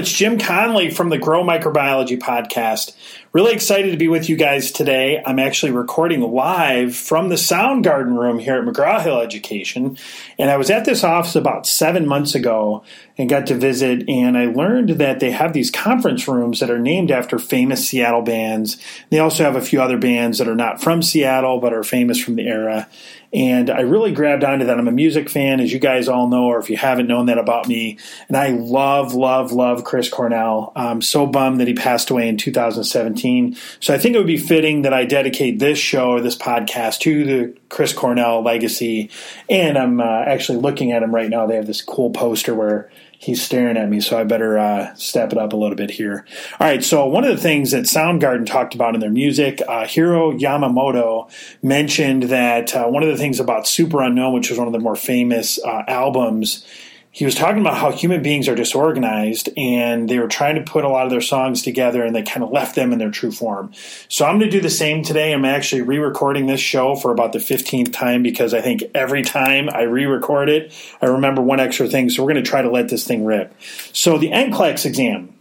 It's Jim Conley from the Grow Microbiology Podcast. Really excited to be with you guys today. I'm actually recording live from the Soundgarden room here at McGraw Hill Education. And I was at this office about seven months ago and got to visit, and I learned that they have these conference rooms that are named after famous Seattle bands. They also have a few other bands that are not from Seattle but are famous from the era. And I really grabbed onto that. I'm a music fan, as you guys all know, or if you haven't known that about me. And I love, love, love Chris Cornell. I'm so bummed that he passed away in 2017. So I think it would be fitting that I dedicate this show or this podcast to the Chris Cornell legacy. And I'm uh, actually looking at him right now. They have this cool poster where he's staring at me, so I better uh, step it up a little bit here. All right, so one of the things that Soundgarden talked about in their music, uh, Hiro Yamamoto mentioned that uh, one of the things about Superunknown, which was one of the more famous uh, albums, he was talking about how human beings are disorganized and they were trying to put a lot of their songs together and they kind of left them in their true form. So I'm going to do the same today. I'm actually re recording this show for about the 15th time because I think every time I re record it, I remember one extra thing. So we're going to try to let this thing rip. So the NCLEX exam.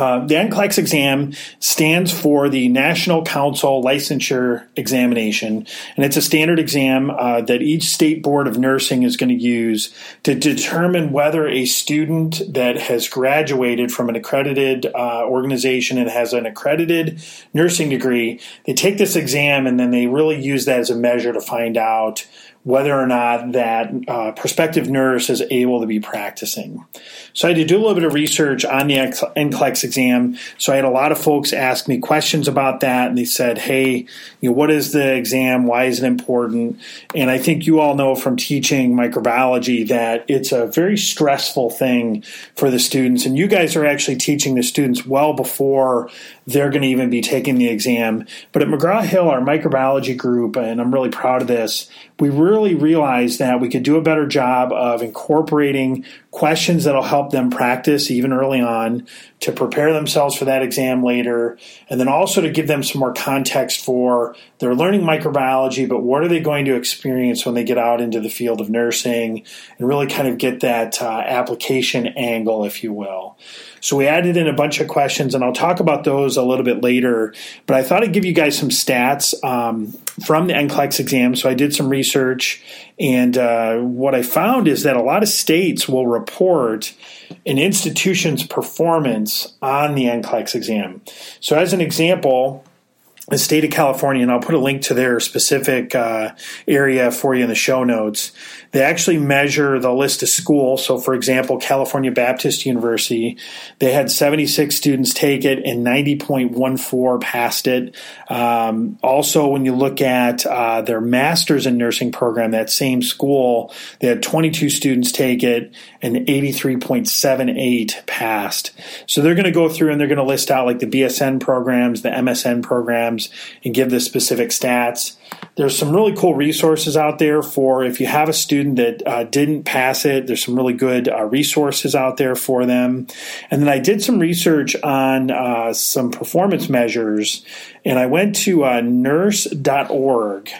Uh, the NCLEX exam stands for the National Council Licensure Examination, and it's a standard exam uh, that each state board of nursing is going to use to determine whether a student that has graduated from an accredited uh, organization and has an accredited nursing degree, they take this exam and then they really use that as a measure to find out whether or not that uh, prospective nurse is able to be practicing. So I had to do a little bit of research on the NCLEX exam. So I had a lot of folks ask me questions about that, and they said, "Hey, you know, what is the exam? Why is it important?" And I think you all know from teaching microbiology that it's a very stressful thing for the students, and you guys are actually teaching the students well before they're going to even be taking the exam. But at McGraw Hill, our microbiology group, and I'm really proud of this, we really realized that we could do a better job of incorporating questions that'll help them practice even early on to prepare themselves for that exam later, and then also to give them some more context for they're learning microbiology, but what are they going to experience when they get out into the field of nursing and really kind of get that uh, application angle, if you will. So we added in a bunch of questions, and I'll talk about those a little bit later. But I thought I'd give you guys some stats um, from the NCLEX exam. So I did some research, and uh, what I found is that a lot of states will report an institution's performance on the NCLEX exam. So, as an example, the state of California, and I'll put a link to their specific uh, area for you in the show notes. They actually measure the list of schools. So, for example, California Baptist University, they had 76 students take it and 90.14 passed it. Um, also, when you look at uh, their master's in nursing program, that same school, they had 22 students take it and 83.78 passed. So, they're going to go through and they're going to list out like the BSN programs, the MSN programs, and give the specific stats. There's some really cool resources out there for if you have a student that uh, didn't pass it. There's some really good uh, resources out there for them. And then I did some research on uh, some performance measures, and I went to uh, nurse.org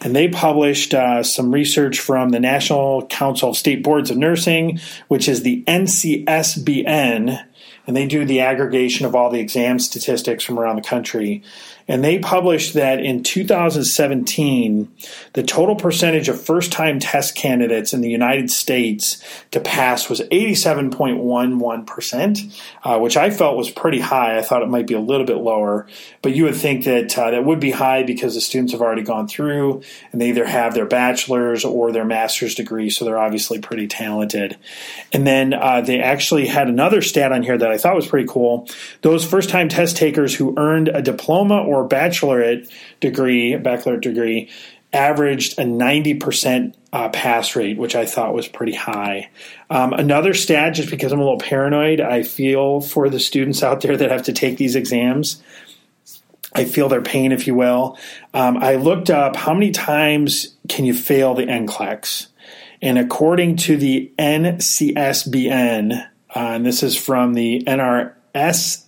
and they published uh, some research from the National Council of State Boards of Nursing, which is the NCSBN, and they do the aggregation of all the exam statistics from around the country. And they published that in 2017, the total percentage of first time test candidates in the United States to pass was 87.11%, uh, which I felt was pretty high. I thought it might be a little bit lower, but you would think that uh, that would be high because the students have already gone through and they either have their bachelor's or their master's degree, so they're obviously pretty talented. And then uh, they actually had another stat on here that I thought was pretty cool. Those first time test takers who earned a diploma or or bachelorate degree, bachelorate degree, averaged a 90% uh, pass rate, which I thought was pretty high. Um, another stat, just because I'm a little paranoid, I feel for the students out there that have to take these exams. I feel their pain, if you will. Um, I looked up how many times can you fail the NCLEX, and according to the NCSBN, uh, and this is from the NR sng.com.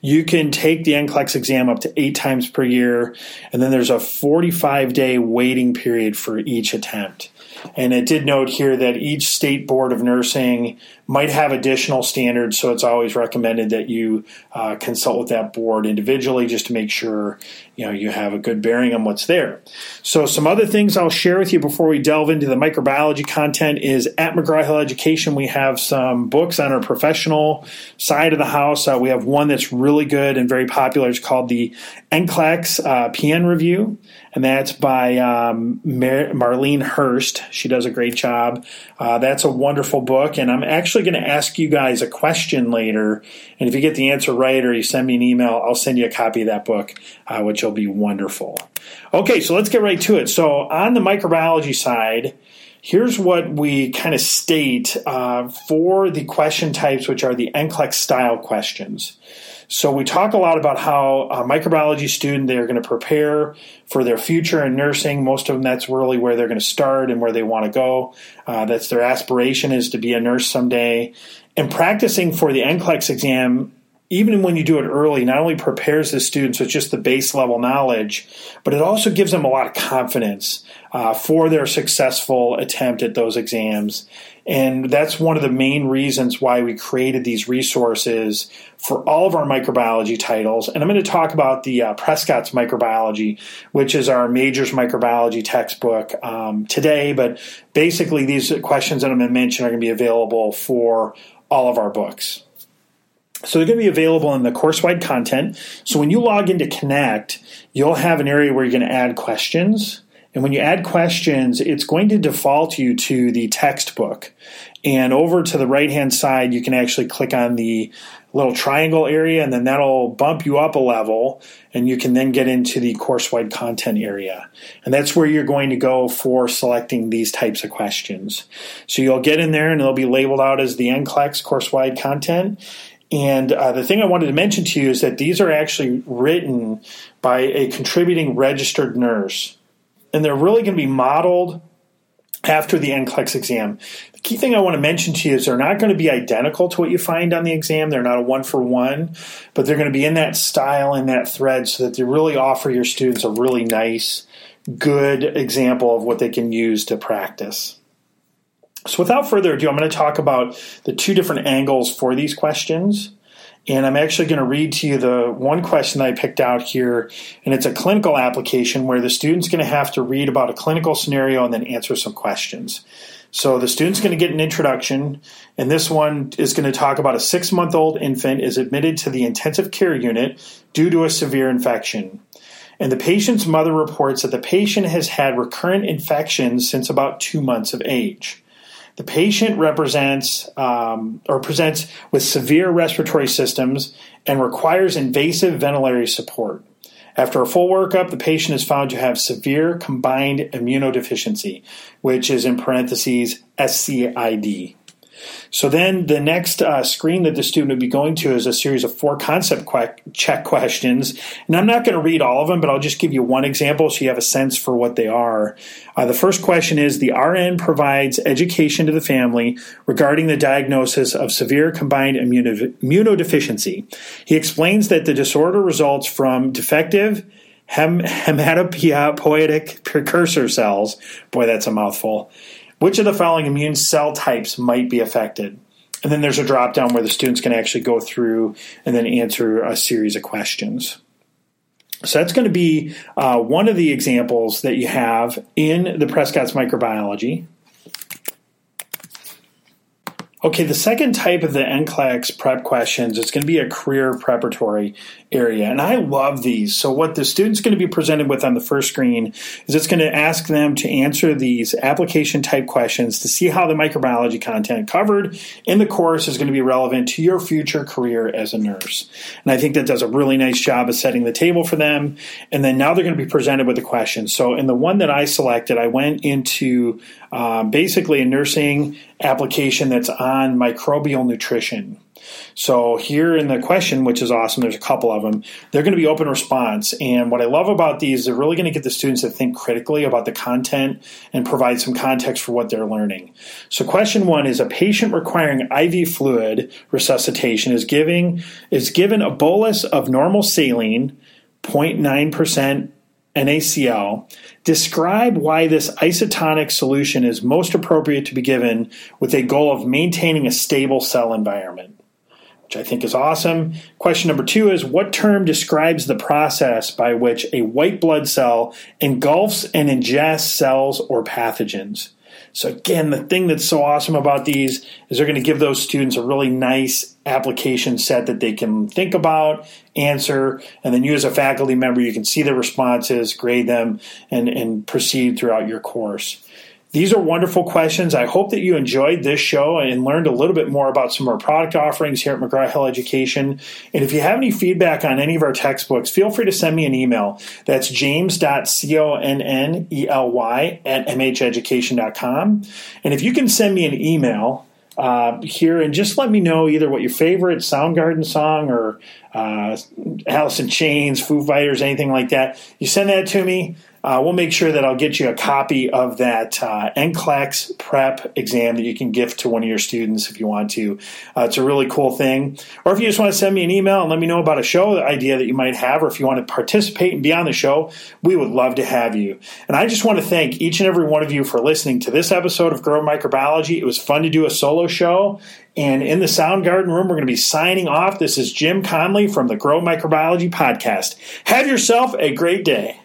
You can take the NCLEX exam up to eight times per year, and then there's a 45 day waiting period for each attempt. And it did note here that each state board of nursing might have additional standards. So it's always recommended that you uh, consult with that board individually just to make sure you know you have a good bearing on what's there. So some other things I'll share with you before we delve into the microbiology content is at McGraw Hill Education we have some books on our professional side of the house. Uh, we have one that's really good and very popular. It's called the NCLEX uh, PN Review, and that's by um, Mar- Marlene Hurst. She does a great job. Uh, that's a wonderful book, and I'm actually going to ask you guys a question later. And if you get the answer right or you send me an email, I'll send you a copy of that book, uh, will be wonderful. Okay, so let's get right to it. So on the microbiology side, here's what we kind of state uh, for the question types, which are the NCLEX style questions. So we talk a lot about how a microbiology student they're going to prepare for their future in nursing. Most of them that's really where they're going to start and where they want to go. Uh, that's their aspiration is to be a nurse someday. And practicing for the NCLEX exam even when you do it early, not only prepares the students with just the base level knowledge, but it also gives them a lot of confidence uh, for their successful attempt at those exams. And that's one of the main reasons why we created these resources for all of our microbiology titles. And I'm going to talk about the uh, Prescott's Microbiology, which is our majors microbiology textbook um, today. But basically, these questions that I'm going to mention are going to be available for all of our books. So they're going to be available in the course-wide content. So when you log into Connect, you'll have an area where you're going to add questions. And when you add questions, it's going to default you to the textbook. And over to the right hand side, you can actually click on the little triangle area, and then that'll bump you up a level, and you can then get into the course wide content area. And that's where you're going to go for selecting these types of questions. So you'll get in there, and it'll be labeled out as the NCLEX course wide content. And uh, the thing I wanted to mention to you is that these are actually written by a contributing registered nurse. And they're really going to be modeled after the NCLEX exam. The key thing I want to mention to you is they're not going to be identical to what you find on the exam. They're not a one for one, but they're going to be in that style and that thread so that they really offer your students a really nice, good example of what they can use to practice. So, without further ado, I'm going to talk about the two different angles for these questions. And I'm actually going to read to you the one question that I picked out here. And it's a clinical application where the student's going to have to read about a clinical scenario and then answer some questions. So the student's going to get an introduction, and this one is going to talk about a six month old infant is admitted to the intensive care unit due to a severe infection. And the patient's mother reports that the patient has had recurrent infections since about two months of age. The patient represents um, or presents with severe respiratory systems and requires invasive ventilatory support. After a full workup, the patient is found to have severe combined immunodeficiency, which is in parentheses SCID. So then the next uh, screen that the student would be going to is a series of four concept que- check questions. And I'm not going to read all of them, but I'll just give you one example so you have a sense for what they are. Uh, the first question is The RN provides education to the family regarding the diagnosis of severe combined immunodeficiency. He explains that the disorder results from defective hem- hematopoietic precursor cells. Boy, that's a mouthful which of the following immune cell types might be affected? And then there's a drop down where the students can actually go through and then answer a series of questions. So that's going to be uh, one of the examples that you have in the Prescott's microbiology. Okay, the second type of the NCLEX prep questions is going to be a career preparatory area. And I love these. So, what the student's going to be presented with on the first screen is it's going to ask them to answer these application type questions to see how the microbiology content covered in the course is going to be relevant to your future career as a nurse. And I think that does a really nice job of setting the table for them. And then now they're going to be presented with the questions. So, in the one that I selected, I went into um, basically a nursing application that's on microbial nutrition. So here in the question, which is awesome, there's a couple of them. They're going to be open response, and what I love about these, they're really going to get the students to think critically about the content and provide some context for what they're learning. So question one is: a patient requiring IV fluid resuscitation is giving is given a bolus of normal saline, 0.9 percent NaCl, describe why this isotonic solution is most appropriate to be given with a goal of maintaining a stable cell environment which I think is awesome. Question number two is what term describes the process by which a white blood cell engulfs and ingests cells or pathogens? So, again, the thing that's so awesome about these is they're going to give those students a really nice application set that they can think about, answer, and then you as a faculty member, you can see the responses, grade them, and, and proceed throughout your course. These are wonderful questions. I hope that you enjoyed this show and learned a little bit more about some of our product offerings here at McGraw Hill Education. And if you have any feedback on any of our textbooks, feel free to send me an email. That's james.conley at mheducation.com. And if you can send me an email, uh, here and just let me know either what your favorite Soundgarden song or uh, Alice in Chains, Foo Fighters, anything like that. You send that to me uh, we'll make sure that I'll get you a copy of that uh, NCLEX prep exam that you can gift to one of your students if you want to. Uh, it's a really cool thing. Or if you just want to send me an email and let me know about a show idea that you might have, or if you want to participate and be on the show, we would love to have you. And I just want to thank each and every one of you for listening to this episode of Grow Microbiology. It was fun to do a solo show. And in the Soundgarden room, we're going to be signing off. This is Jim Conley from the Grow Microbiology podcast. Have yourself a great day.